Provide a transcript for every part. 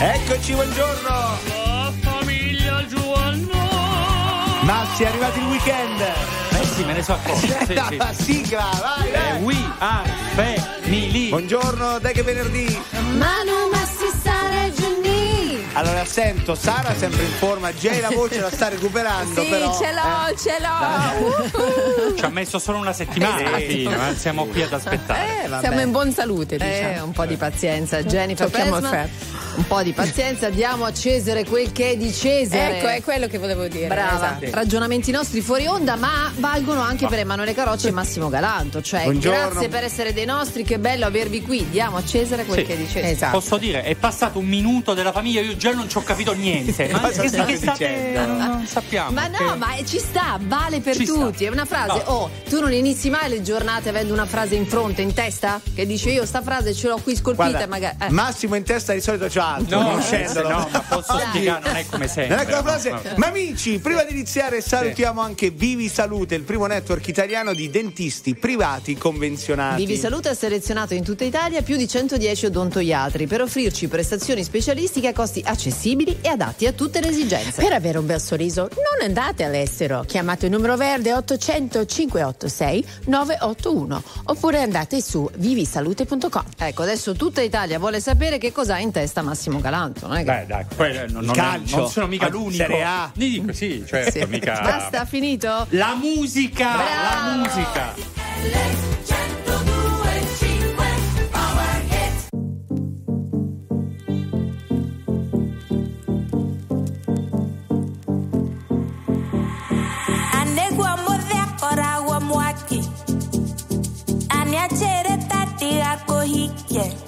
Eccoci, buongiorno. La famiglia Giovanna. Massi, è arrivato il weekend. Eh sì, me ne so accorto. Sì, sì. La sigla, vai, Eh, vai. we are family. Buongiorno, dai che venerdì. Manu Massi Sara Gianni. Allora, sento Sara sempre in forma, Jay la voce la sta recuperando, Sì, però. ce l'ho, ce l'ho. Ci ha messo solo una settimana alla fine, eh. siamo qui ad aspettare. Eh, vabbè. Siamo in buon salute, diciamo. Eh, un po' di pazienza, Jennifer Tocchiamo il Pesman. ferro. Un po' di pazienza, diamo a Cesare quel che è di Cesare. Ecco, è quello che volevo dire. Brava, esatto. ragionamenti nostri fuori onda, ma valgono anche per Emanuele Carocci e Massimo Galanto. Cioè, Buongiorno. grazie per essere dei nostri, che bello avervi qui. Diamo a Cesare quel Sì. che è di Cesare. Esatto. Posso dire, è passato un minuto della famiglia, io già non ci ho capito niente. Ma Cosa che, che state dicendo? non, non sappiamo. Ma no, Che- ma ci sta, vale per Ci sta. tutti. È una frase. No. Oh, tu non inizi mai le giornate avendo una frase in fronte, in testa? Che dice io sta frase ce l'ho qui scolpita, Guarda, magari. eh. Massimo in testa di solito c'ha altro, No, conoscendolo. no, ma posso Dai. spiegare, non è come sempre. Non è quella frase. no, no. Ma amici, prima di iniziare salutiamo anche Vivi Salute, il primo network italiano di dentisti privati convenzionati. Vivi Salute ha selezionato in tutta Italia più di 110 odontoiatri per offrirci prestazioni specialistiche a costi accessibili e adatti a tutte le esigenze. Per avere un bel sorriso non andate all'estero, chiamate il numero verde 800 586 981 oppure andate su vivisalute.com. Ecco, adesso tutta Italia vuole sapere che cosa ha in testa Massimo Galanto. Non è che... Beh, dai, quello non, non, calcio. non sono mica Ah, l'unico. Serie A. Dico, sì, certo, Sì. mica. Basta, finito? La musica, Bravo. la musica. akoragwo mwaki aniachere tati akũhikie anyona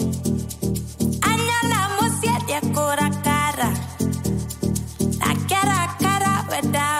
tengo la cara, la cara, cara.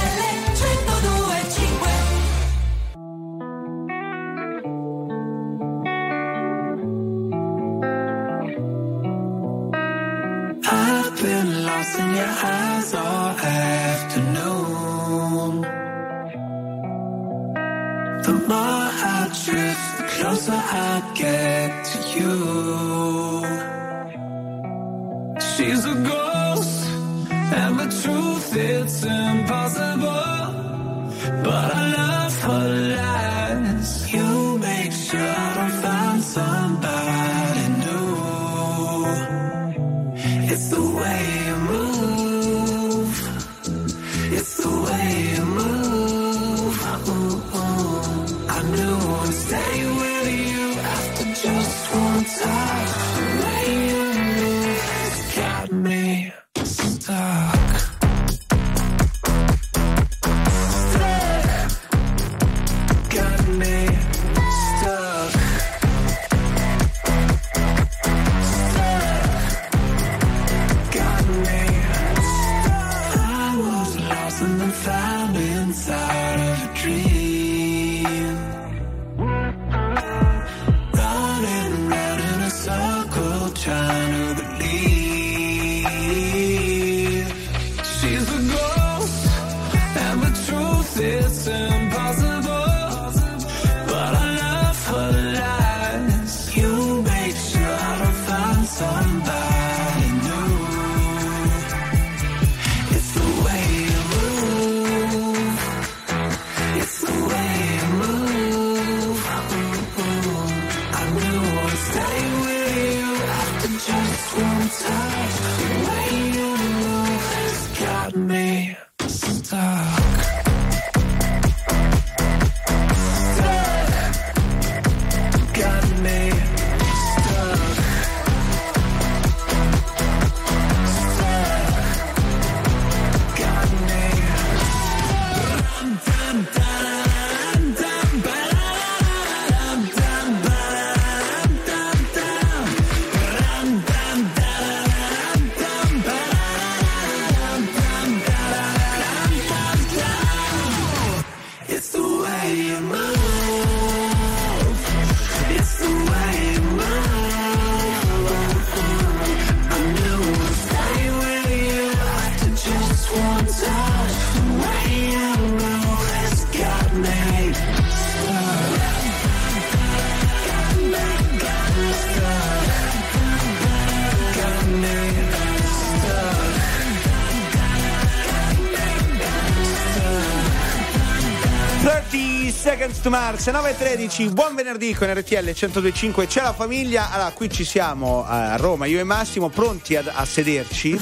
30 Seconds to Mars 9.13 buon venerdì con RTL 102.5 c'è la famiglia allora qui ci siamo eh, a Roma io e Massimo pronti ad- a sederci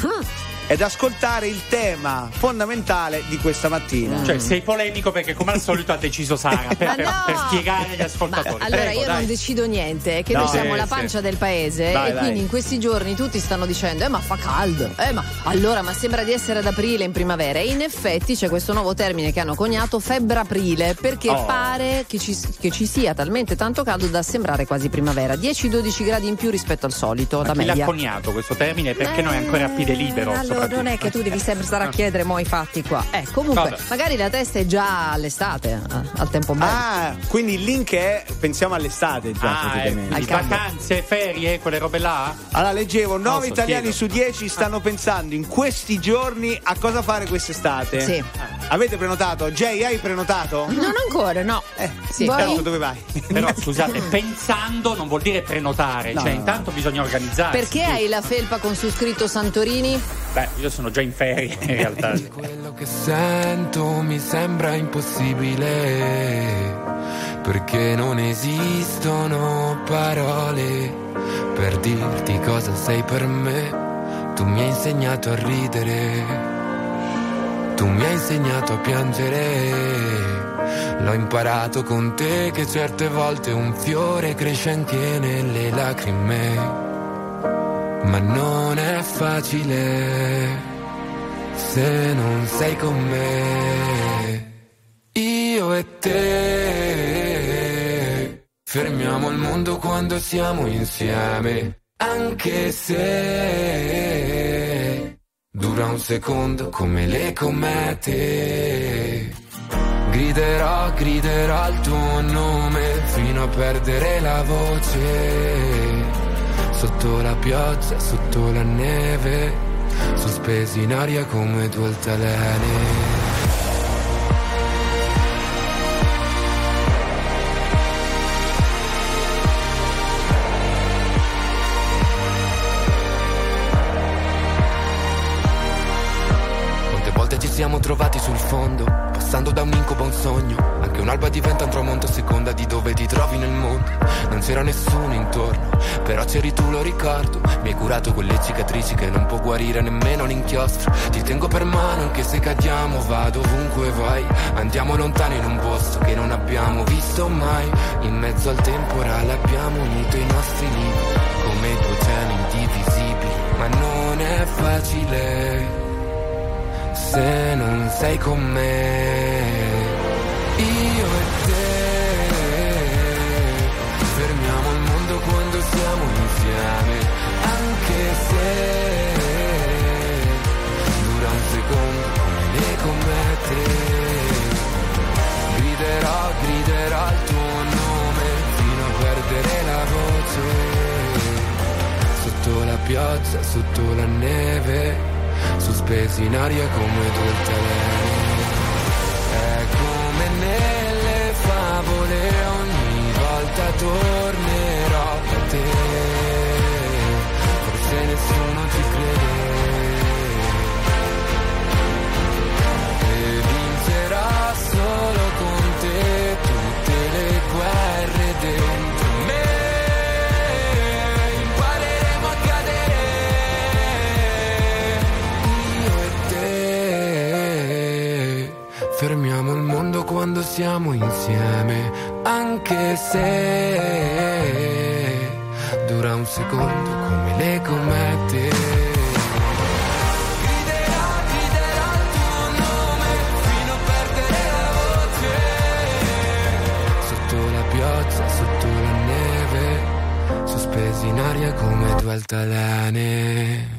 ed ascoltare il tema fondamentale di questa mattina Cioè, sei polemico perché come al solito ha deciso Sara per, no! per spiegare agli ascoltatori. Ma allora Prego, io dai. non decido niente, è che No, noi siamo sì, la sì. pancia del paese Vai, e vai. quindi in questi giorni tutti stanno dicendo "Eh ma fa caldo". Eh ma allora ma sembra di essere ad aprile in primavera e in effetti c'è questo nuovo termine che hanno coniato febbre-aprile perché Oh. pare che ci, che ci sia talmente tanto caldo da sembrare quasi primavera, 10-12 gradi in più rispetto al solito Ma da chi l'ha media. coniato questo termine? Perché noi ancora a piede libero. Eh, Allora non è che tu devi sempre stare a chiedere mo i fatti qua. Eh, comunque, Vabbè. magari la testa è già all'estate, eh, al tempo bello. ah quindi il link è pensiamo all'estate già Ah, eh, praticamente caldo. vacanze, ferie, quelle robe là? allora leggevo 9 so, italiani chiedo. su 10 stanno pensando in questi giorni a cosa fare quest'estate Sì. avete prenotato? Jay hai prenotato? Non ancora, no. eh Sì. Voi? Certo, dove vai? Però scusate, pensando non vuol dire prenotare, No, cioè no, intanto bisogna organizzarsi. Perché hai la felpa con su scritto Santorini? Beh, io sono già in ferie in realtà. Quello che sento mi sembra impossibile, perché non esistono parole per dirti cosa sei per me. Tu mi hai insegnato a ridere, tu mi hai insegnato a piangere. L'ho imparato con te che certe volte un fiore cresce anche nelle lacrime, ma non è facile se non sei con me. Io e te Fermiamo il mondo quando siamo insieme, anche se dura un secondo come le comete. Griderò, griderò il tuo nome fino a perdere la voce. Sotto la pioggia, sotto la neve, sospesi in aria come due altalene. Quante volte ci siamo trovati sul fondo, passando da un incubo a un sogno. Anche un'alba diventa un tramonto a seconda di dove ti trovi nel mondo. Non c'era nessuno intorno, però c'eri tu, lo ricordo. Mi hai curato quelle cicatrici che non può guarire nemmeno l'inchiostro. Ti tengo per mano anche se cadiamo, vado ovunque vai. Andiamo lontano in un posto che non abbiamo visto mai. In mezzo al temporale abbiamo unito i nostri libri, come due geni indivisibili. Ma non è facile se non sei con me. Io e te fermiamo il mondo quando siamo insieme, anche se dura un secondo come le comete. Griderò, griderò il tuo nome fino a perdere la voce. Sotto la pioggia, sotto la neve sospesi in aria come due altalene. Nelle favole, ogni volta tornerò da te. Forse nessuno ci crede. E vincerò solo con te tutte le guerre dentro me. Impareremo a cadere io e te fermiamo il mondo quando siamo insieme, anche se dura un secondo come le comete. Griderò, griderò il tuo nome fino a perdere la voce. Sotto la pioggia, sotto la neve, sospesi in aria come due altalene.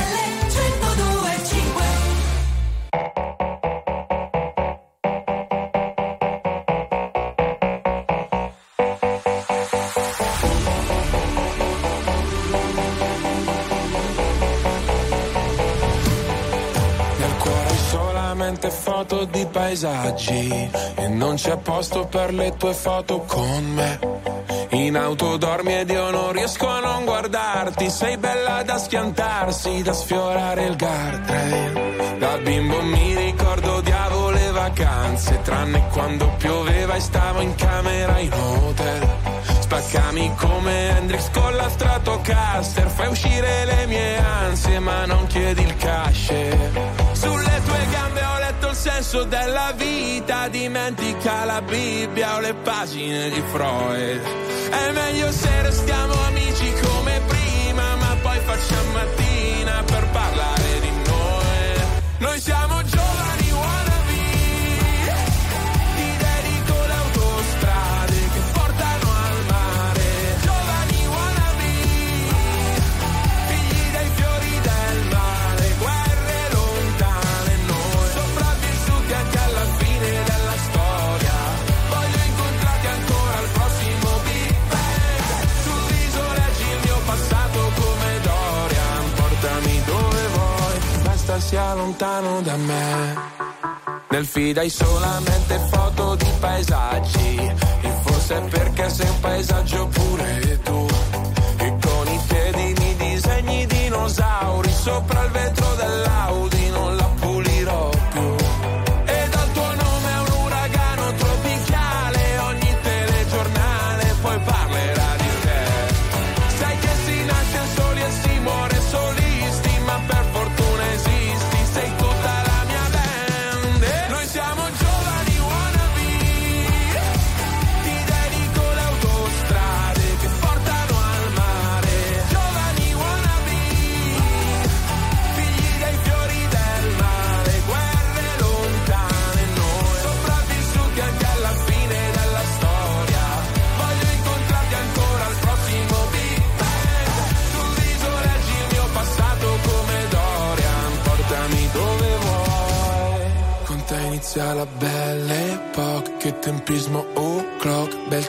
paesaggi e non c'è posto per le tue foto con me. In auto dormi ed io non riesco a non guardarti, sei bella da schiantarsi, da sfiorare il guardrail. Da bimbo mi ricordo odiavo le vacanze, tranne quando pioveva e stavo in camera in hotel. Spaccami come Hendrix con la Stratocaster Fai uscire le mie ansie ma non chiedi il cash senso della vita Dimentica la Bibbia o le pagine di Freud. È meglio se restiamo amici come prima Ma poi facciamo mattina per parlare di noi. Noi siamo giovani sia lontano da me. Nel feed hai solamente foto di paesaggi. E forse perché sei un paesaggio pure tu. E con i piedi mi disegni dinosauri Sopra il vetro dell'Audi. Non la pulirò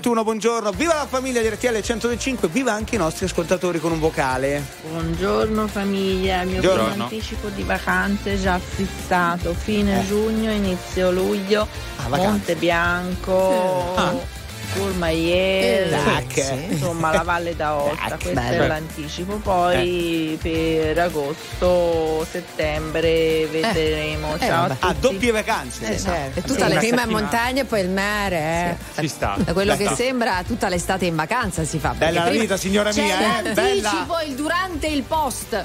21, buongiorno, viva la famiglia di RTL 105, viva anche i nostri ascoltatori con un vocale. Buongiorno famiglia, il mio buongiorno. primo anticipo di vacanze è già fissato, fine eh. giugno, inizio luglio, ah. Monte Bianco. Ah Courmayeur, Tac. insomma la Valle d'Aosta, questo bello. è l'anticipo, poi per agosto, settembre vedremo, Eh, ciao vabbè. a Ah, tutti. doppie vacanze. Eh, certo. E tutta Sì, la prima in montagna e poi il mare. eh. Ci sta. Da quello che Bella. sembra tutta l'estate in vacanza si fa. Bella la vita, signora mia, eh, l'anticipo, bella. il durante e il post.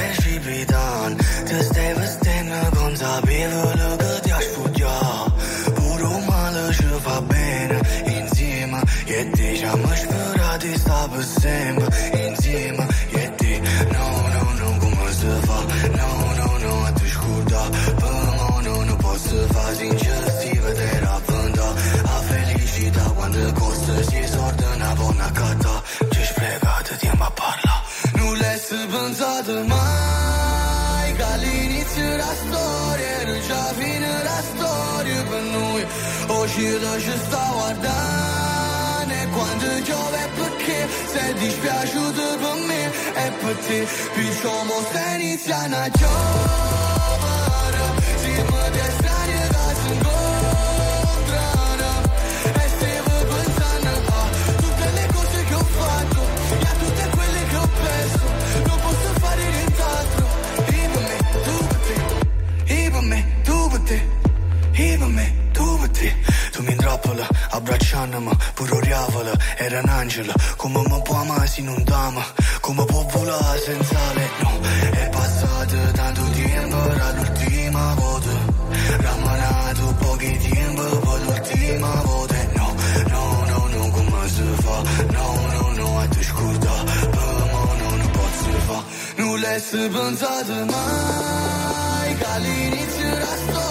uscita ci sto guardando e quando giove perché sei dispiaciuto per me e per te diciamo se inizia una giovane si può destare da singolo abbracciandomi Pure oriavola, era un angelo. Come mi può amare se non t'ama Come può volare senza lei No, è passato tanto tempo Era l'ultima volta. Ramanato pochi tempo Poi l'ultima volta. No, no, no, no, come si fa? No, no, no, a te scorda Per no, non posso fa Non l'hai pensato mai Che all'inizio la storia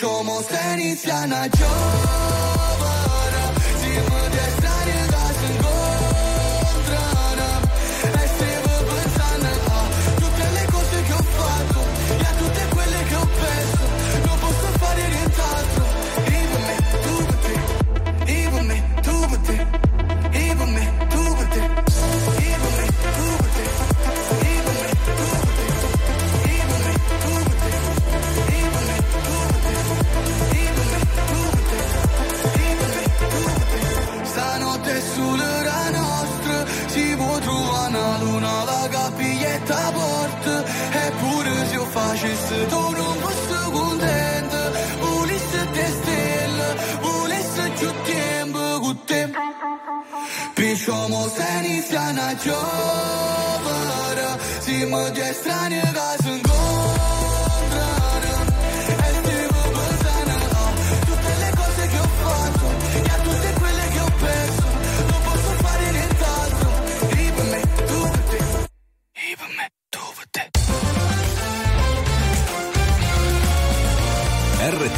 Somos Tenis la Siamo senza una giovara, siamo già strani da singolo.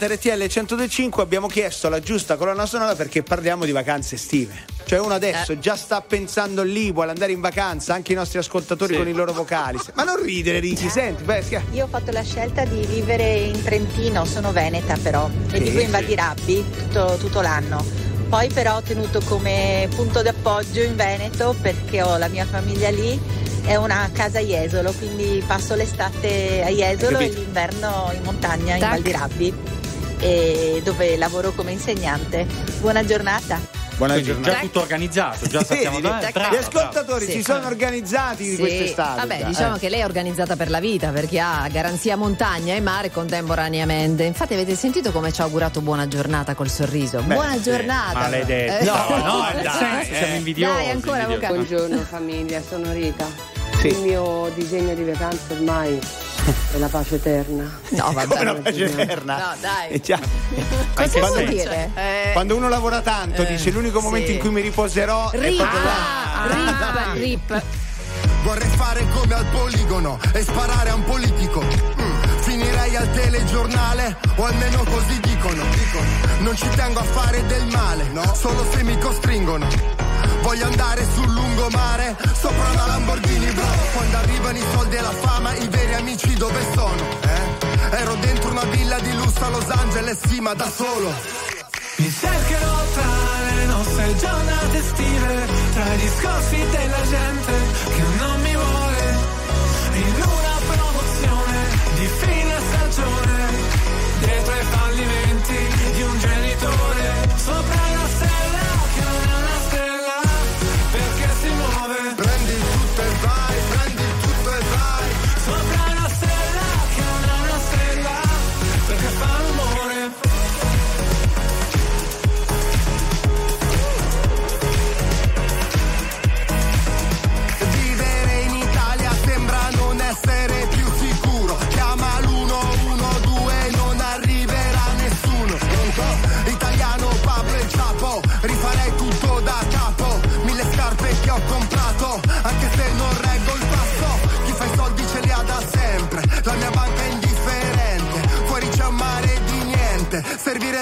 Mattinata RTL 1025 abbiamo chiesto la giusta colonna sonora perché parliamo di vacanze estive. Cioè uno adesso già sta pensando lì, vuole andare in vacanza, anche i nostri ascoltatori con i loro vocali. Ma non ridere, Ricky, senti, beh, schia- Io ho fatto la scelta di vivere in Trentino, sono veneta però, e Sì, vivo in sì. Val di Rabbi tutto, tutto l'anno. Poi però ho tenuto come punto d'appoggio in Veneto perché ho la mia famiglia lì, è una casa a Jesolo, quindi passo l'estate a Jesolo e l'inverno in montagna in Tac. Val di Rabbi, e dove lavoro come insegnante. Buona giornata. Buona Quindi giornata. già tutto organizzato, già Sì, sappiamo sì, dove. Gli ascoltatori Sì. si sono organizzati di Sì. quest'estate. Vabbè, già, diciamo eh. che lei è organizzata per la vita perché ha garanzia montagna e mare contemporaneamente. Infatti, avete sentito come ci ha augurato buona giornata col sorriso? Beh, buona sì, giornata. Maledetto. Eh, No, no, dai, eh. siamo invidiosi. Dai, ancora, invidiosi. avvocato. Buongiorno famiglia, sono Rita. Sì. Il mio disegno di vacanza ormai è la pace eterna. No, vabbè. Come una pace eterna. No, dai. Già. Cosa Quando- vuol dire? Eh, Quando uno lavora tanto, Eh, dice l'unico momento sì. in cui mi riposerò è Rip, proprio ah, là. rip, rip. Vorrei fare come al poligono e sparare a un politico. Mm, Finirei al telegiornale, o almeno così dicono. Non ci tengo a fare del male, solo se mi costringono. Voglio andare sul lungomare, sopra una Lamborghini bro. Quando arrivano i soldi e la fama, i veri amici dove sono? Eh? Ero dentro una villa di lusso a Los Angeles, sì, ma da solo. Mi cercherò tra le nostre giornate estive, tra i discorsi della gente che non mi vuole, in una promozione di fine stagione, dietro ai fallimenti di un genitore, sopra una stella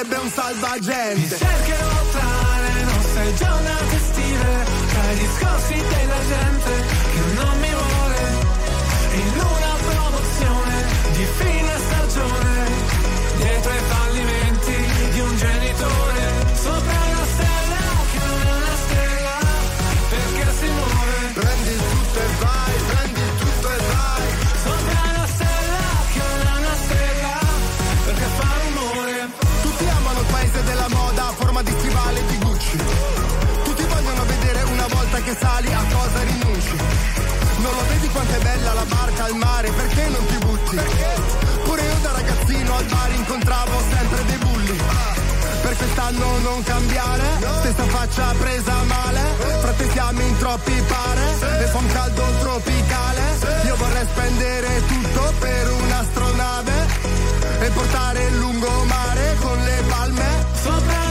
dançar da gente. Che sali a cosa rinunci. Non lo vedi quanto è bella la barca al mare, perché non ti butti? Pure io da ragazzino al bar incontravo sempre dei bulli. Per quest'anno non cambiare, stessa faccia presa male. Frate siamo in troppi pare, e fa un caldo tropicale. Io vorrei spendere tutto per un'astronave e portare il lungomare con le palme. Sopra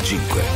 1025.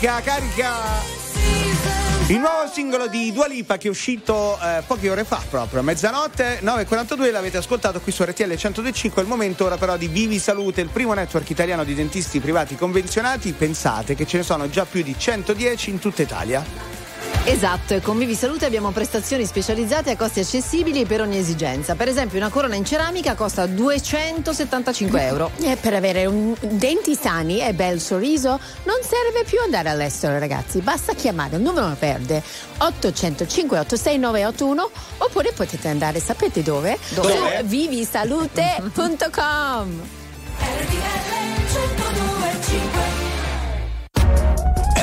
Carica, carica! Il nuovo singolo di Dua Lipa che è uscito eh, poche ore fa proprio, a mezzanotte 9.42 l'avete ascoltato qui su RTL 102.5 è il momento ora però di Vivi Salute, il primo network italiano di dentisti privati convenzionati, pensate che ce ne sono già più di 110 in tutta Italia. Esatto, e con Vivi Salute abbiamo prestazioni specializzate a costi accessibili per ogni esigenza. Per esempio, una corona in ceramica costa 275 euro. E per avere un denti sani e bel sorriso non serve più andare all'estero, ragazzi. Basta chiamare il numero verde 805 86981 oppure potete andare, sapete dove? Dove? Su vivisalute.com.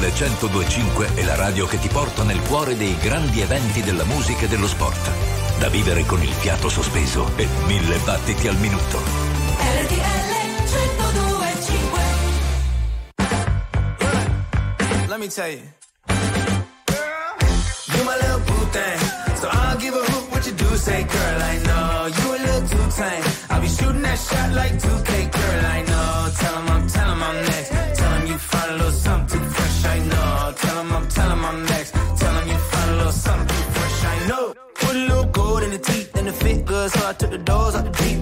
RTL 1025 è la radio che ti porta nel cuore dei grandi eventi della musica e dello sport. Da vivere con il fiato sospeso e mille battiti al minuto. Let me tell you. You my little boo thing. So I'll give a hoot what you do say, girl. I know you a little too tame. I'll be shooting that shot like 2K, girl. I know. Tell 'em I'm, tell 'em I'm next. Tell 'em you find a little something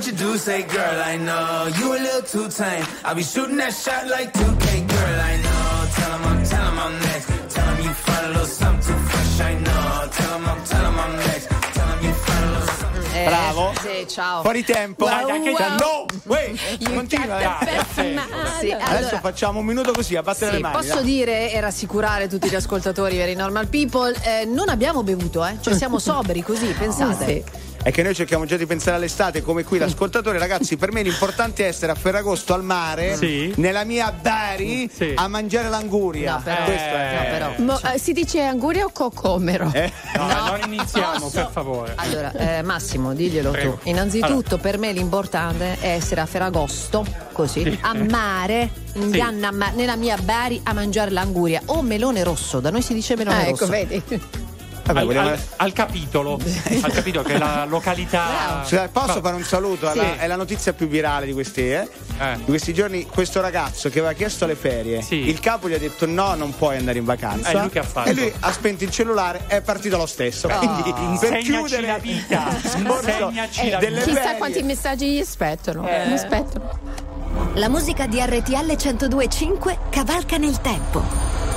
What you do, say, girl, I know. You a little too tame. I'll be shooting that shot like 2K, girl, I know. Tell him I'm, tell him I'm next. Tell him you find a little something too fresh, I know. Tell him I'm, tell him I'm next. Tell him you find a little something. Eh, Bravo. Sì, ciao. Fuori tempo. Wow, Dai, dai, wow. no! Uè, continua. eh. Sì, Adesso allora, facciamo un minuto così a battere Sì, le mani. posso dai. dire e rassicurare tutti gli ascoltatori veri normal people, eh, non abbiamo bevuto, eh? cioè siamo sobri così, pensate. È che noi cerchiamo già di pensare all'estate come qui l'ascoltatore, ragazzi. Per me l'importante è essere a Ferragosto al mare, Sì. nella mia Bari, a mangiare l'anguria. No, però- Questo è. no, però. Mo- eh, si dice anguria o cocomero? Eh? No, non iniziamo, Posso? per favore. Allora, eh, Massimo, diglielo Prego. tu. Innanzitutto, per me l'importante è essere a Ferragosto, così, a mare, in Sì. Ganna, ma- nella mia Bari, a mangiare l'anguria o melone rosso. Da noi si dice melone Ah, rosso. ecco, vedi. Vabbè, al, vogliamo- al- al capitolo, al capitolo che è la località. Scusa, posso fare un saluto? È, Sì. la, è la notizia più virale di questi, eh? Eh. Di questi giorni, questo ragazzo che aveva chiesto le ferie, Sì. il capo gli ha detto no, non puoi andare in vacanza. Eh, lui che ha fatto? E lui ha spento il cellulare e è partito lo stesso. Ah. Quindi per chiudere la vita. Insegnaci la delle Chissà ferie. quanti messaggi gli aspettano. Eh. Mi aspettano. La musica di RTL 1025 cavalca nel tempo.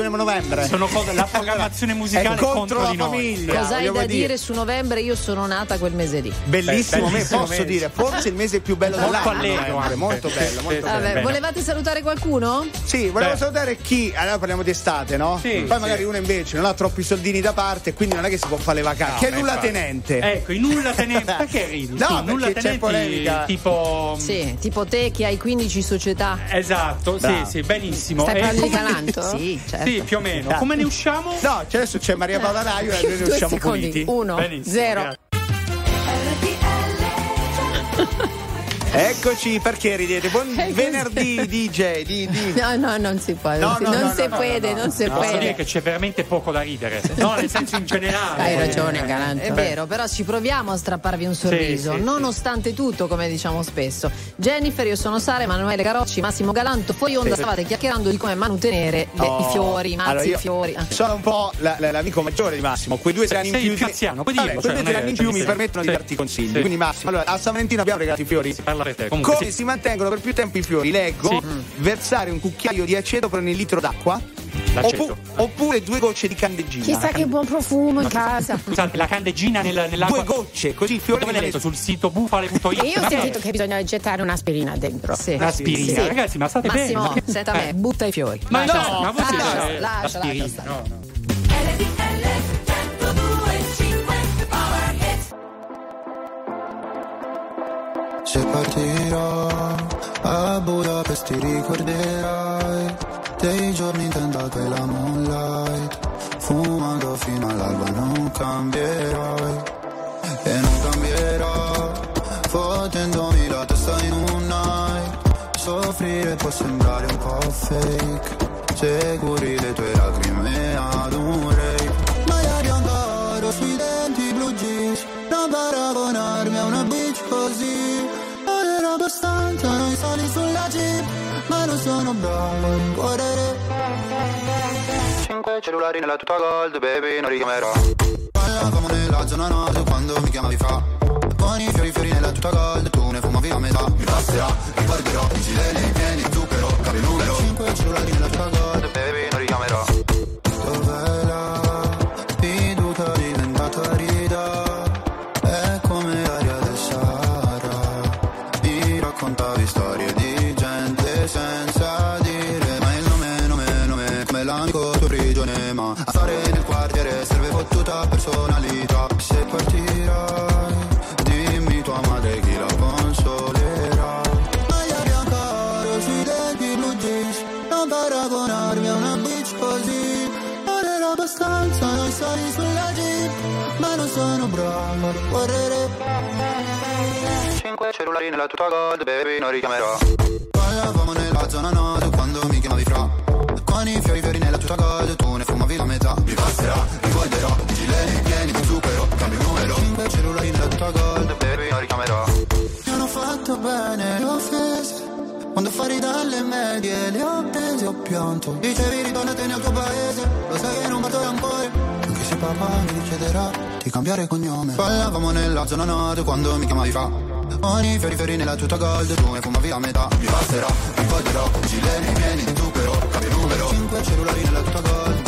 e suoniamo novembre. Sono cose, la programmazione musicale è contro, contro la di noi. famiglia. Cosa hai da dire su novembre? Io sono nata quel mese lì. Bellissimo, Beh, me, bellissimo posso mese. dire, forse il mese più bello Molto dell'anno. allegro molto bello, molto Sì, bello. Vabbè, volevate salutare qualcuno? Sì, volevo Beh. salutare chi. Allora parliamo di estate, no? Sì, Poi sì. magari uno invece non ha troppi soldini da parte, quindi non è che si può fare le vacanze. No, che è nulla infatti. tenente. Ecco, i nulla tenenti. Perché ridi? No, perché nulla c'è tenenti polemica. tipo. Sì, tipo te che hai 15 società. Esatto, Bravo. sì, sì, benissimo. Stai E parlando di Calanto? Sì, certo. Sì, più o meno. Come ne usciamo? No, c'è adesso c'è Maria Paola Raio e noi ne usciamo secondi. puliti. Uno, Benissimo, zero. grazie. Eccoci, perché ridete? Buon Eh, venerdì DJ, di, di. No, no, non si può. No, non si, no, non no, si no, no, puede, no, non si no. Posso dire che c'è veramente poco da ridere. No, nel senso in generale. Hai ragione, Galanto. È vero, però ci proviamo a strapparvi un sorriso, sì, nonostante tutto, come diciamo spesso. Jennifer, io sono Sara, Emanuele Carocci, Massimo Galanto. Fuori onda stavate chiacchierando di come manutenere le- Oh. i fiori, i mazzi, Allora, i fiori. Ah. Sono un po' la- la- l'amico maggiore di Massimo, quei due tre anni in più. più di- anziano, puoi Vabbè, dirlo, quei cioè, due o tre anni in più mi sì. permettono di Sì. darti consigli. Sì. Quindi Massimo, allora a San Valentino abbiamo regalato i fiori. Parla per te. Comunque, Come sì. si mantengono per più tempo i fiori? Leggo, Sì. versare un cucchiaio di aceto per ogni litro d'acqua. L'aceto. oppu- oppure due gocce di candeggina. Chissà che buon profumo in casa. Scusate, la candeggina nel- nell'acqua. Due gocce, così il fiore Dove l'hai letto? Sul sito bufale.it? E io ho sentito che bisogna gettare un'aspirina dentro. Sì. L'aspirina. Sì. Ragazzi, ma state Massimo, bene? senta me, butta i fiori. Ma Lascia- no, ma voi lascia- siete lascia- lascia stare. No, no. Se partirò a Budapest ti ricorderai dei giorni in tenda che la moonlight. Fumando fino all'alba non cambierai E non cambierò Fottendomi la testa in un night. Soffrire può sembrare un po' fake. Se curi le tue lacrime ad un rave sali sulla jeep Ma non sono bravo a rincorrere Cinque cellulari nella tuta gold Baby non richiamerò Parlavamo nella zona nord Quando mi chiamavi fa. Con i fiori fiori nella tuta gold Tu ne fumavi la metà. Mi passerà, ricorderò I gileni, i pieni, zucchero, cambio numero. Cinque cellulari nella tuta gold Baby non richiamerò Dov'è Cellulari nella tuta gold Baby non richiamerò. Parlavamo nella zona nord Quando mi chiamavi fra. Con i fiori fiori nella tuta gold Tu ne fumavi la metà. Mi passerà, ricorderò I gileni pieni di zucchero Cambio numero. Cinque cellulari nella tuta gold Baby non richiamerò. Mi hanno fatto bene le offese quando fuori dalle medie le ho prese ho pianto. Dicevi ritornate nel tuo paese Lo sai che non bato rancore Anche se papà mi chiederà di cambiare cognome. Parlavamo nella zona nord quando mi chiamavi fa. Ogni fiori fiori nella tuta gold Tu ne fumavi la metà. Mi passerà, ricorderò Gileni pieni di zucchero Cambio numero. Cinque cellulari nella tuta gold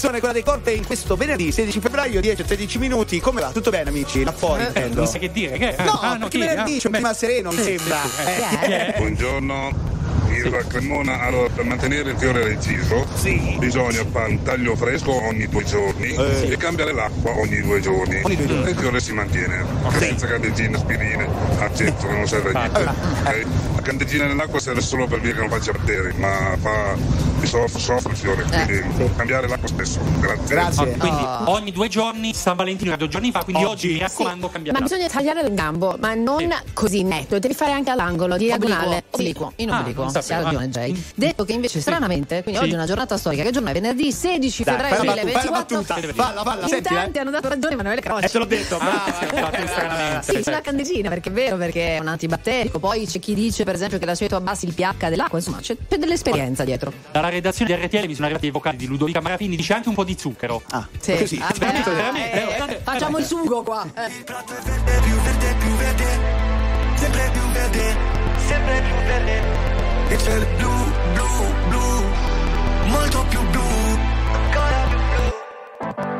canzone quella dei Corte in questo venerdì 16 febbraio 10-13 minuti. Come va? Tutto bene amici? Là fuori intendo. Non sai che dire, che? No, Ah, no, perché chi? venerdì Ah, c'è un clima sereno, mi sembra. Eh. Buongiorno. Il Cremona, allora per mantenere il fiore reciso bisogna fare un taglio fresco ogni due giorni e cambiare l'acqua ogni due giorni. Ogni due giorni. E il fiore si mantiene, senza candeggine, aspirine, accetto che non serve a niente. ok? La candeggina nell'acqua serve solo per dire che non faccia batteri, ma fa soffre, soffre il fiore, quindi cambiare l'acqua spesso. Grazie. Ah, quindi ogni due giorni San Valentino era due giorni fa, quindi oggi, mi raccomando cambiate. Ma bisogna tagliare il gambo, ma non così netto, devi fare anche all'angolo, diagonale. Obliquo, in Ah, obliquo. non Sì, sapevo, ha ragione Jay. Detto che invece stranamente, quindi Sì. oggi è una giornata storica, che giorno è? Venerdì 16 Dai, febbraio fai la battuta, 2024. fai la battuta. Falla, falla, In tanti hanno dato ragione Emanuele Croce. Eh, te l'ho detto, brava. Sì, sulla candeggina, perché è vero, perché è un antibatterico. Poi c'è chi dice, per esempio, che la tu abbassi il pH dell'acqua, insomma, c'è, dell'esperienza dietro. Dalla redazione di RTL mi sono arrivati i vocali di Ludovica Marafini, dice anche un po' di zucchero. Ah, Sì. così. Vabbè, veramente, eh, veramente. eh, guardate- facciamo il sugo qua. Eh. più verde, più verde, sempre più verde, sempre più verde. Il cielo è blu, blu, blu, molto più blu,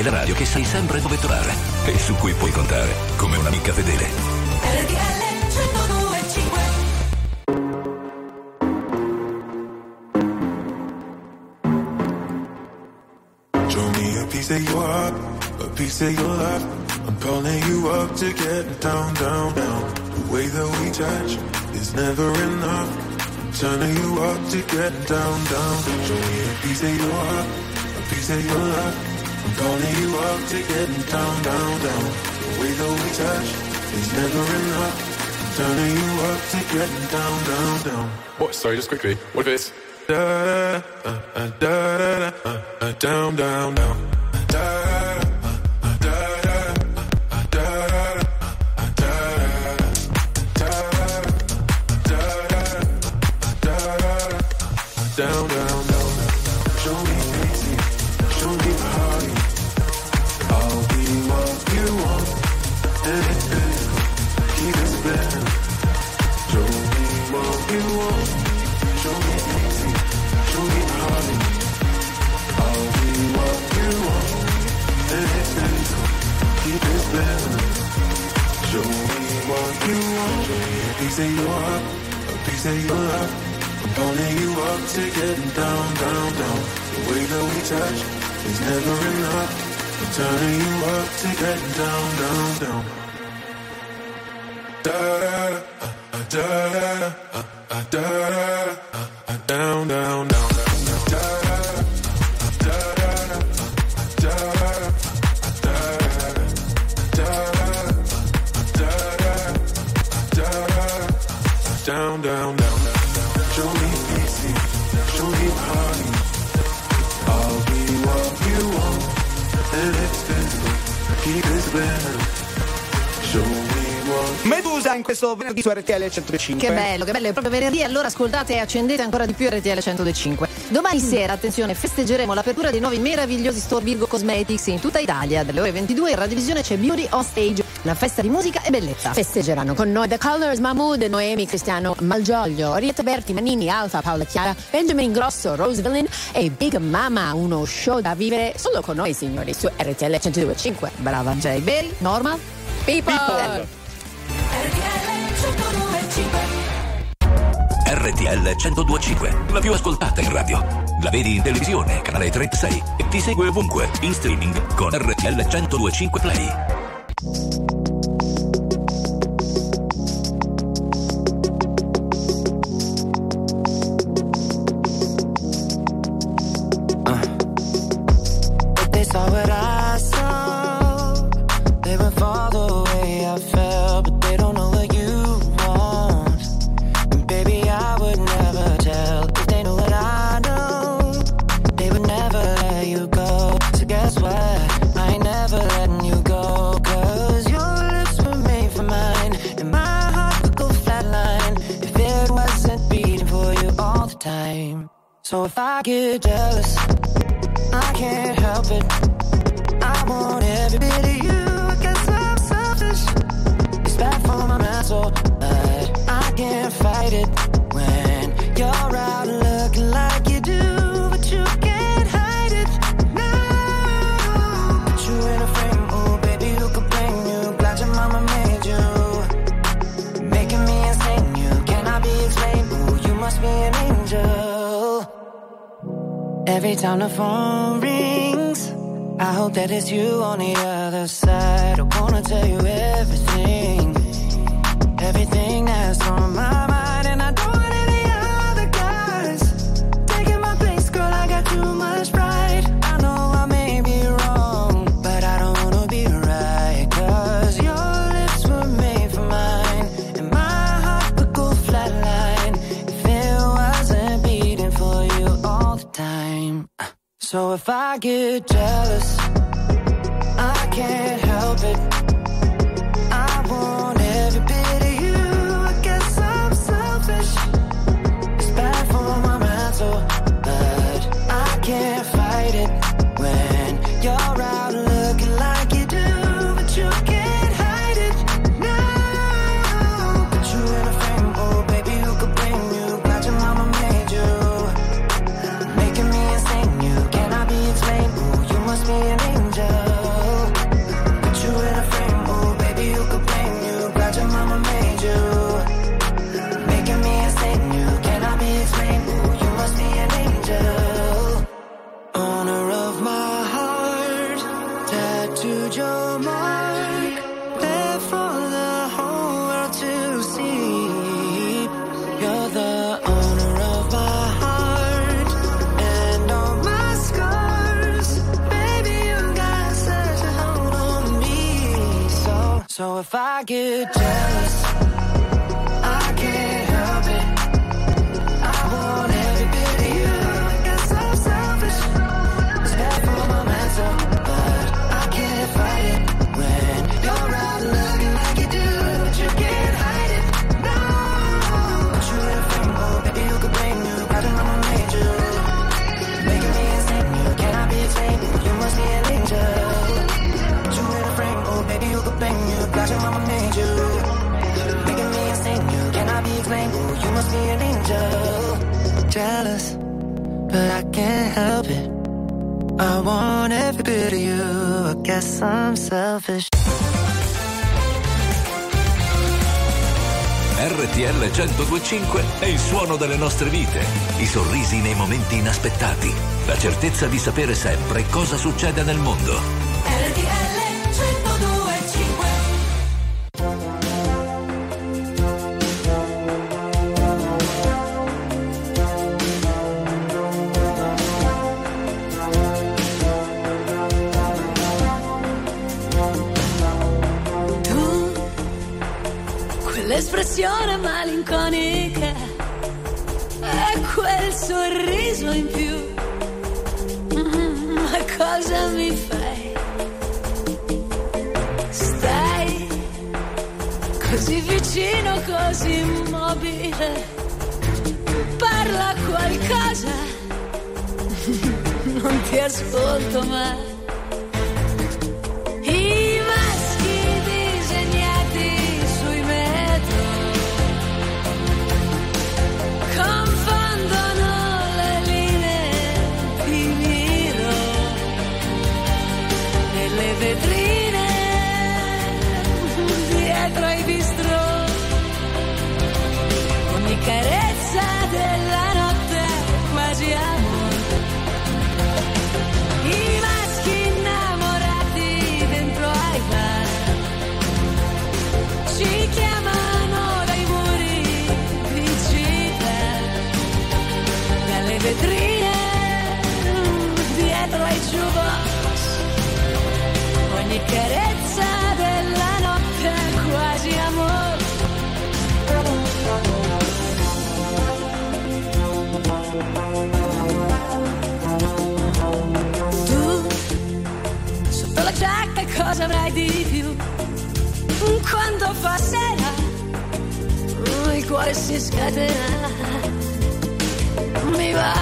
è la radio che sai sempre dove trovare e su cui puoi contare come un'amica fedele. RTL 1025 Show me a piece of your heart, a piece of your life. I'm calling you up to get down, down, down. The way that we touch is never enough. I'm turning you up to get down, down. Show me a piece of your heart, a piece of your life. I'm calling you up to get down, down, down. The way that we touch is never enough. I'm turning you up to getting down, down, down. What? Sorry, just quickly. What if it's Da da da, uh, uh, da da da, uh, uh, down, down, down. Da da of your love. I'm pulling you up to getting down, down, down. The way that we touch is never enough. I'm turning you up to getting down, down, down. Da da da, uh, da da da, uh, uh, da da da, uh, uh, down, down, down, down. Down, down. Show me easy, show me party. I'll be what you want, and it's physical. Keep it spinning. Show me what Medusa in questo venerdì su RTL 105. Che bello, che bello, è proprio venerdì, allora ascoltate e accendete ancora di più RTL 105. Domani sera, attenzione, festeggeremo l'apertura dei nuovi meravigliosi store Virgo Cosmetics in tutta Italia. Dalle ore 22 in radiovisione c'è Beauty on Stage, una festa di musica e bellezza. Festeggeranno con noi The Colors, Mahmood, Noemi, Cristiano Malgioglio, Orietta Berti, Manini, Alfa, Paola Chiara, Benjamin Grosso, Rose Villain e Big Mama. Uno show da vivere solo con noi, signori, su RTL 102.5. Brava Jay Berry, Normal, People. RTL 1025, la più ascoltata in radio. La vedi in televisione, canale 36 e ti segue ovunque, in streaming con RTL 1025 Play. Thank you. Get jealous, Every time the phone rings, I hope that it's you on the other side. I wanna tell you everything, So if I get jealous, if I get jealous, but I can't help it. I want every bit of you. I guess I'm selfish. RTL 1025 è il suono delle nostre vite, i sorrisi nei momenti inaspettati, la certezza di sapere sempre cosa succede nel mondo. La giacca cosa avrai di più? Quando fa sera oh, il cuore si scatena Mi va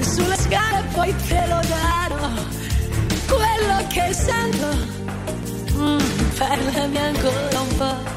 sulle scale poi te lo darò. Quello che sento mm, Parlami ancora un po'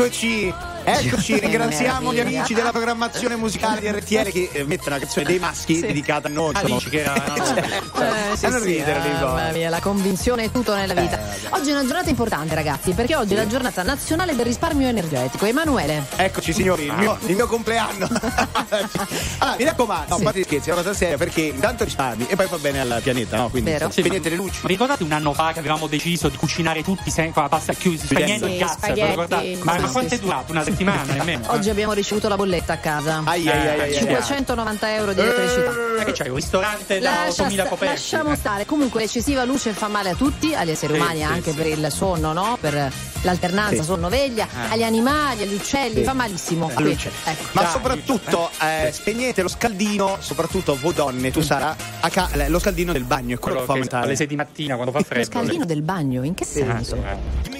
Eccoci, eccoci, ringraziamo gli amici della programmazione musicale di RTL che eh, mettono la canzone dei maschi Sì. dedicata a noi. Dici che era- no. Certo. Eh, sì, Fanno sì, ridere eh, dei mamma mia, la convinzione è tutto nella vita. Oggi è una giornata importante, ragazzi, perché oggi è la giornata nazionale del risparmio energetico. Emanuele. Eccoci signori, il mio, il mio compleanno. allora, mi raccomando, no, Sì. fate scherzi, è una cosa seria perché intanto risparmi e poi fa bene al pianeta, no? Quindi Vero. spegnete le luci. Ricordate un anno fa che avevamo deciso di cucinare tutti sen- con la pasta chiusa, spegnendo Sì, il gas? ricordate? Ma, Sì, ma sì, quanto è sì. durato? Una settimana nemmeno? Oggi abbiamo ricevuto la bolletta a casa. Ai, ai, ai, ai, ai. 590 euro di elettricità. Ma che c'è? Un ristorante da Lascia 8000 sta- coperti? lasciamo stare. Comunque l'eccessiva luce fa male a tutti, agli esseri Sì, umani sì, anche sì. per il sonno, no? Per l'alternanza Sì. sonno-veglia, Ah. agli animali, agli uccelli, Sì. fa malissimo. Sì. Luce. ecco. Ma Dai, soprattutto eh, spegnete lo scaldino, soprattutto voi donne, tu Sara, a ca- eh, lo scaldino del bagno, è quello Quello che fa aumentare. alle 6 di mattina quando fa Lo freddo. scaldino del bagno, in che senso? sì, eh.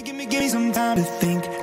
To think.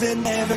Leaving the ones that never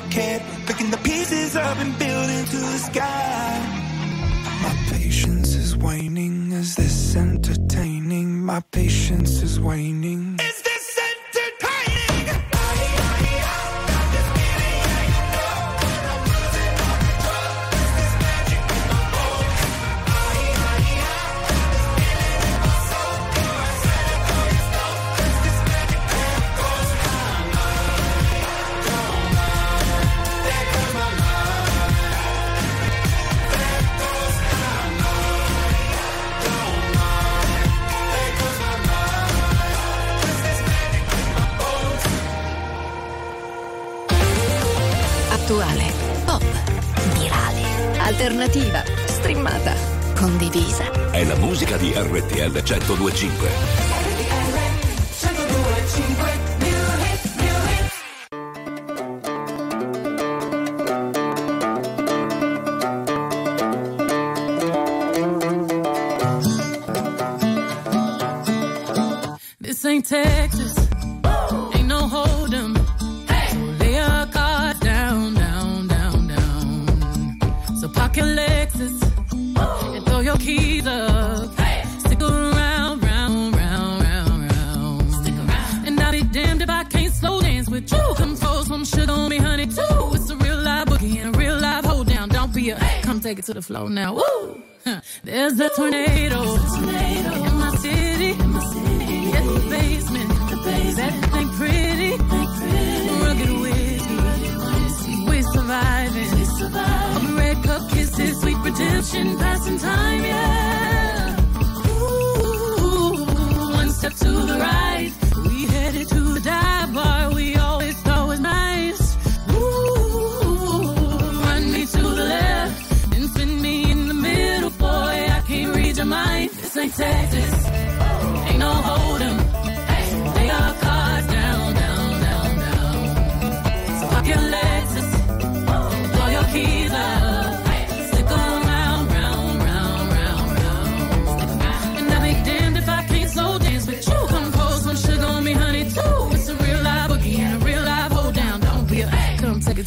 ain't Texas. Ain't no hold 'em. So lay your cards down, down, down, down. So park your Lexus and throw your keys up. Stick around, round, round, round, round. Stick around. And I'll be damned if I can't slow dance with you. Come pour some sugar on me, honey, too. It's a real live boogie and a real live hold down. Don't be a come take it to the floor now. Woo! Huh. There's a tornado, in my city. Get the basement, everything pretty. Rugged whiskey, we surviving. Open red cup kisses, sweet redemption, passing time, yeah. Ooh, one step to the right, we headed to the dive bar. We always thought was nice. Ooh, run me to the left, then spin me in the middle, boy. I can't read your mind. This ain't Texas,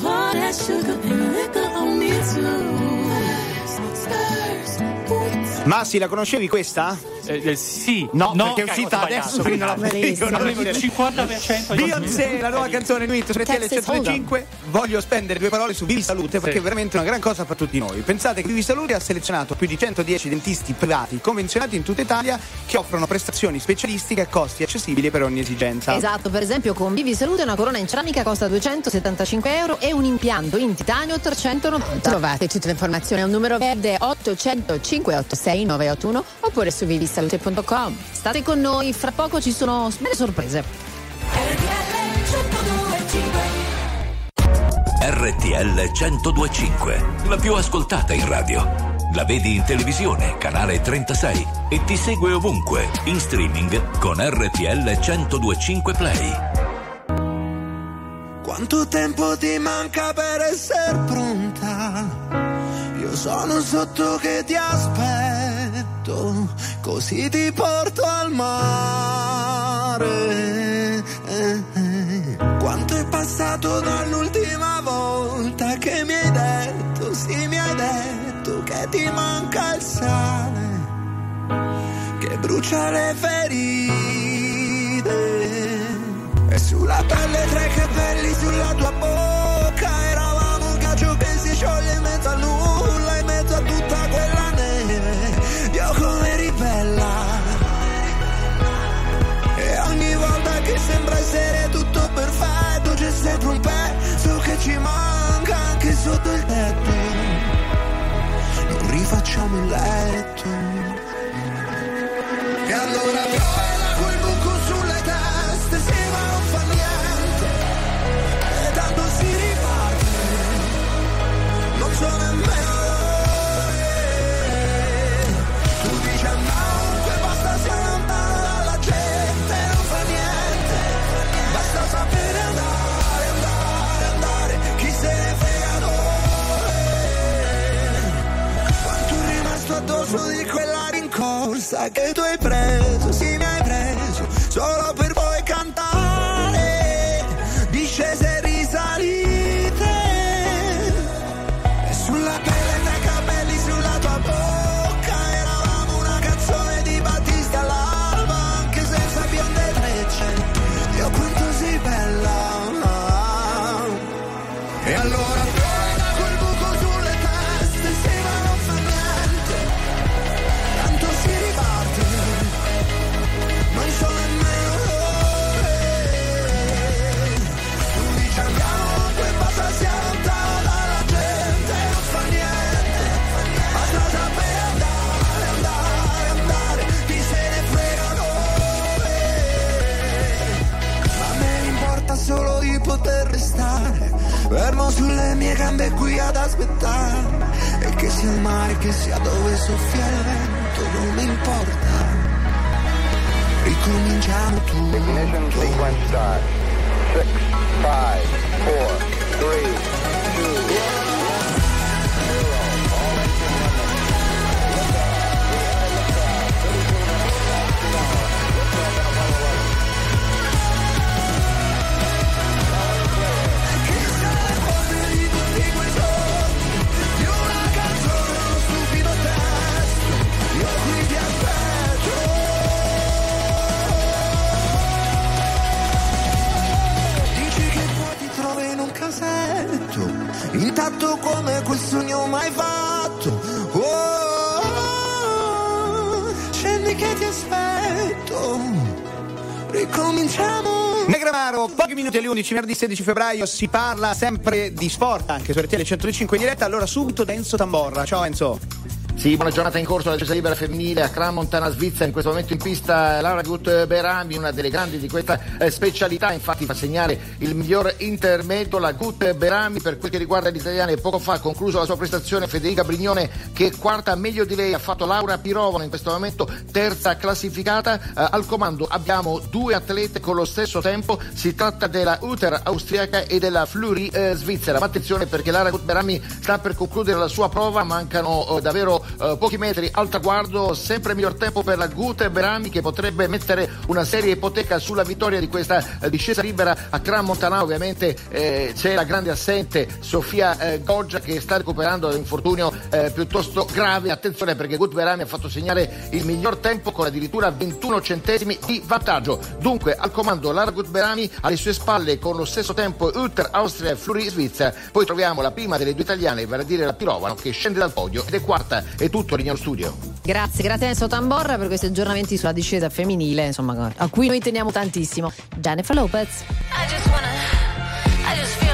Pour that sugar and liquor on me too. Massi, la conoscevi questa? Eh, sì. No, No, perché è uscita adesso, quindi non la Bellissimo. non il vedere. 50% di- Beyoncé, la nuova canzone di su RTL Texas 105. Voglio spendere due parole su Vivi Salute perché è veramente una gran cosa per tutti noi. Pensate che Vivi Salute ha selezionato più di 110 dentisti privati convenzionati in tutta Italia che offrono prestazioni specialistiche a costi accessibili per ogni esigenza. Esatto, per esempio con Vivi Salute una corona in ceramica costa 275 euro e un impianto in titanio 390. Trovate tutte le informazioni al numero verde 800 586 981 oppure su vivisalute.com. State con noi, fra poco ci sono belle sorprese. RTL 1025, la più ascoltata in radio. La vedi in televisione, canale 36 e ti segue ovunque, in streaming con RTL 1025 Play. Quanto tempo ti manca per essere pronta? Sono sotto che ti aspetto, così ti porto al mare. Quanto è passato dall'ultima volta che mi hai detto, sì mi hai detto che ti manca il sale, che brucia le ferite. E sulla pelle tre capelli sulla tua bocca Non rifacciamo il 11, venerdì 16 febbraio, si parla sempre di sport anche su RTL 105 in diretta. Allora subito da Enzo Tamborra. Ciao Enzo. Sì, buona giornata in corso alla difesa libera femminile a Cran Montana Svizzera. In questo momento in pista Laura Gut Berami, una delle grandi di questa eh, specialità. Infatti fa segnare il miglior intermedio la Gut Berami per quel che riguarda gli italiani. Poco fa ha concluso la sua prestazione Federica Brignone che è quarta meglio di lei ha fatto Laura Pirovano in questo momento terza classificata. Eh, al comando abbiamo due atlete con lo stesso tempo. Si tratta della Uter austriaca e della Fleury eh, svizzera. Ma attenzione perché Lara Gut Berami sta per concludere la sua prova. Mancano eh, davvero eh, pochi metri al traguardo, sempre miglior tempo per la Gute Berami che potrebbe mettere una seria ipoteca sulla vittoria di questa eh, discesa libera a Gran Montanaro. Ovviamente eh, c'è la grande assente Sofia eh, Goggia che sta recuperando un infortunio eh, piuttosto grave. Attenzione perché Gut Berami ha fatto segnare il miglior tempo con addirittura 21 centesimi di vantaggio. Dunque al comando Lara Gut Berami alle sue spalle con lo stesso tempo Utter Austria e Fluri Svizzera. Poi troviamo la prima delle due italiane, vale a dire la Pirovano, che scende dal podio ed è quarta. È tutto Rignano Studio. Grazie, grazie Enzo Tamborra per questi aggiornamenti sulla discesa femminile, insomma, a cui noi teniamo tantissimo. Jennifer Lopez. I just wanna, I just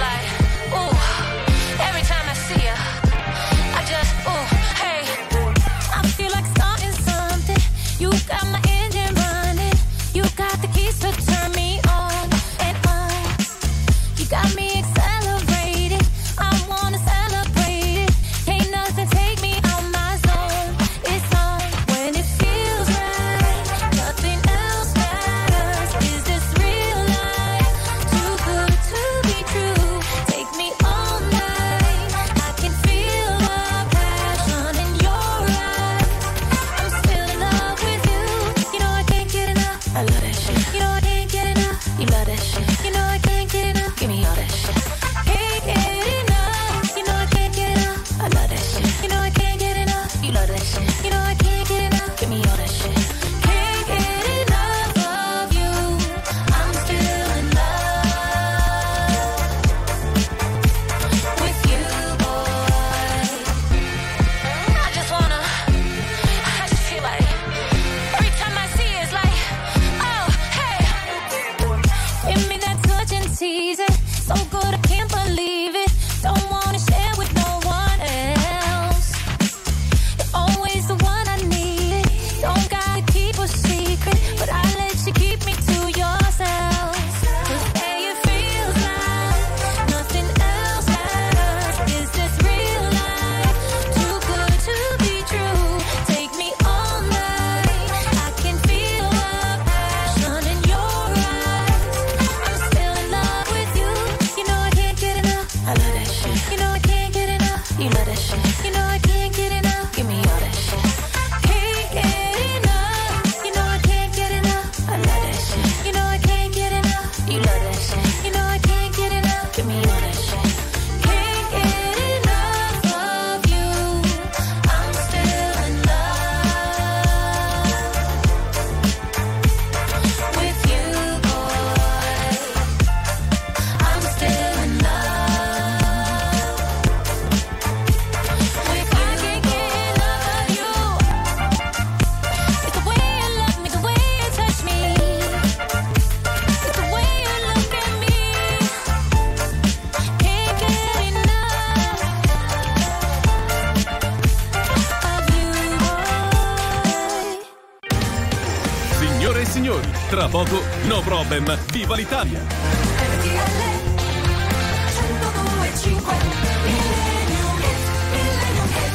poco No Problem, viva l'Italia!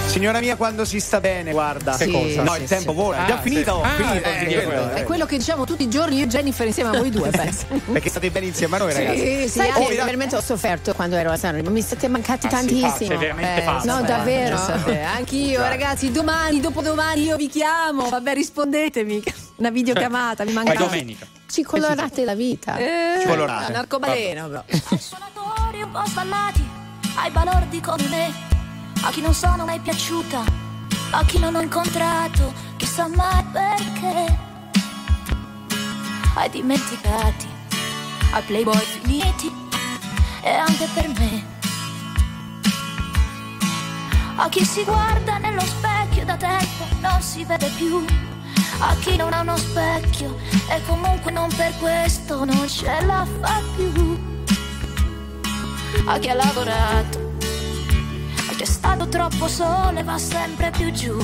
Signora mia, quando si sta bene, guarda. Che cosa? No, Sì, il tempo sì. vola. È Ah, già sì. finito. Ah, finito. eh, sì, quello, È eh. quello che diciamo tutti i giorni io e Jennifer insieme a voi due. Perché state bene insieme a noi, ragazzi. Sì, sì, Oh, dà- veramente ho sofferto quando ero a Sanremo, mi siete mancati Ah, sì, tantissimo. veramente Eh, pazza, no, eh. davvero. Anch'io, ragazzi, domani, dopodomani io vi chiamo. Vabbè, rispondetemi. Una videochiamata, mi manca. Ci colorate la vita. Eh, Ci colorate. un arcobaleno, però. Suonatori un po' sballati, ai balordi come me. A chi non so non è piaciuta, a chi non ho incontrato, chissà mai perché. Ai dimenticati, ai playboy finiti, e anche per me. A chi si guarda nello specchio da tempo non si vede più. A chi non ha uno specchio e comunque non per questo non ce la fa più. A chi ha lavorato, a chi è stato troppo solo e va sempre più giù.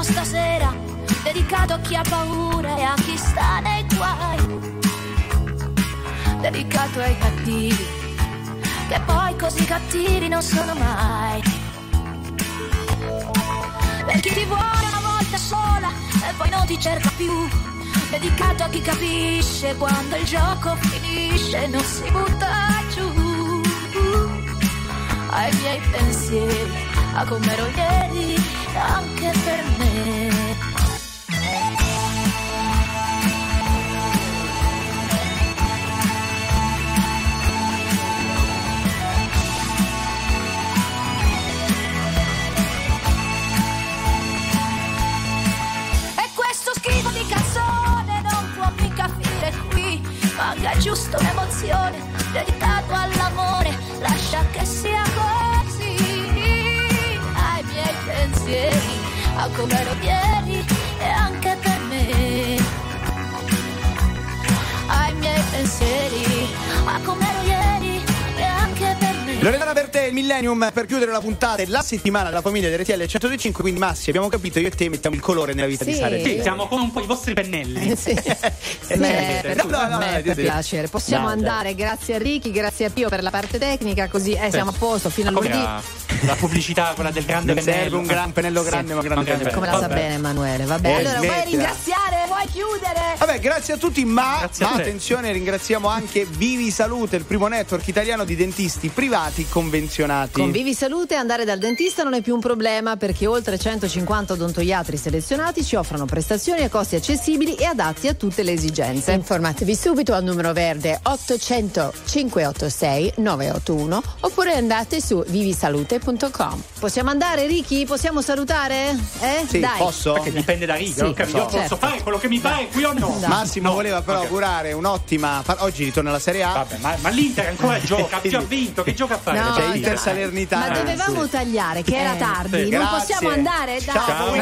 Ho stasera, dedicato a chi ha paura e a chi sta nei guai. Dedicato ai cattivi, che poi così cattivi non sono mai. Per chi ti vuole una volta sola e poi non ti cerca più. Dedicato a chi capisce quando il gioco finisce, non si butta giù. Ai miei pensieri, a come ero ieri, anche per me. E questo schifo di canzone non può mica finire qui. Manca giusto un'emozione dedicato all'amore. Lascia che sia così. Pensieri, a come ero ieri e anche per me. Ai miei pensieri, Loredana per te il Millennium per chiudere la puntata e la settimana della famiglia di RTL 125 quindi Massi abbiamo capito io e te mettiamo il colore nella vita di Sì. Sara Sì, siamo come un po' i vostri pennelli. Sì. Eh, Beh, no, no, no, beh, no, per sì. piacere. Possiamo No, andare, grazie a Ricky, grazie a Pio per la parte tecnica, così eh, siamo a posto fino a lunedì. la, la pubblicità, quella del grande pennello. serve un gran pennello grande, ma grande pennello. Come la sa bene Emanuele, vabbè. Eh, allora vuoi ringraziare? Vuoi chiudere? Vabbè, grazie a tutti, ma, ma te. attenzione, ringraziamo anche Vivi Salute, il primo network italiano di dentisti privati convenzionati. Con Vivi Salute andare dal dentista non è più un problema perché oltre 150 odontoiatri selezionati ci offrono prestazioni a costi accessibili e adatti a tutte le esigenze. Informatevi subito al numero verde 800 586 981 oppure andate su vivisalute.com. Possiamo andare Ricky? Possiamo salutare? Eh? Sì, Dai. posso? Perché dipende da Riga, Sì, non capisco. Io certo. posso fare quello che mi pare qui o no? Massimo voleva però ok. augurare un'ottima. Oggi ritorna alla Serie A. Vabbè, ma, ma l'Inter ancora gioca, ha già vinto, che gioca a fare? No, C'è dai. Inter Ma Salernitana. dovevamo tagliare che era Eh, tardi, Sì. non Grazie. possiamo andare? Dai. Ciao. Ciao.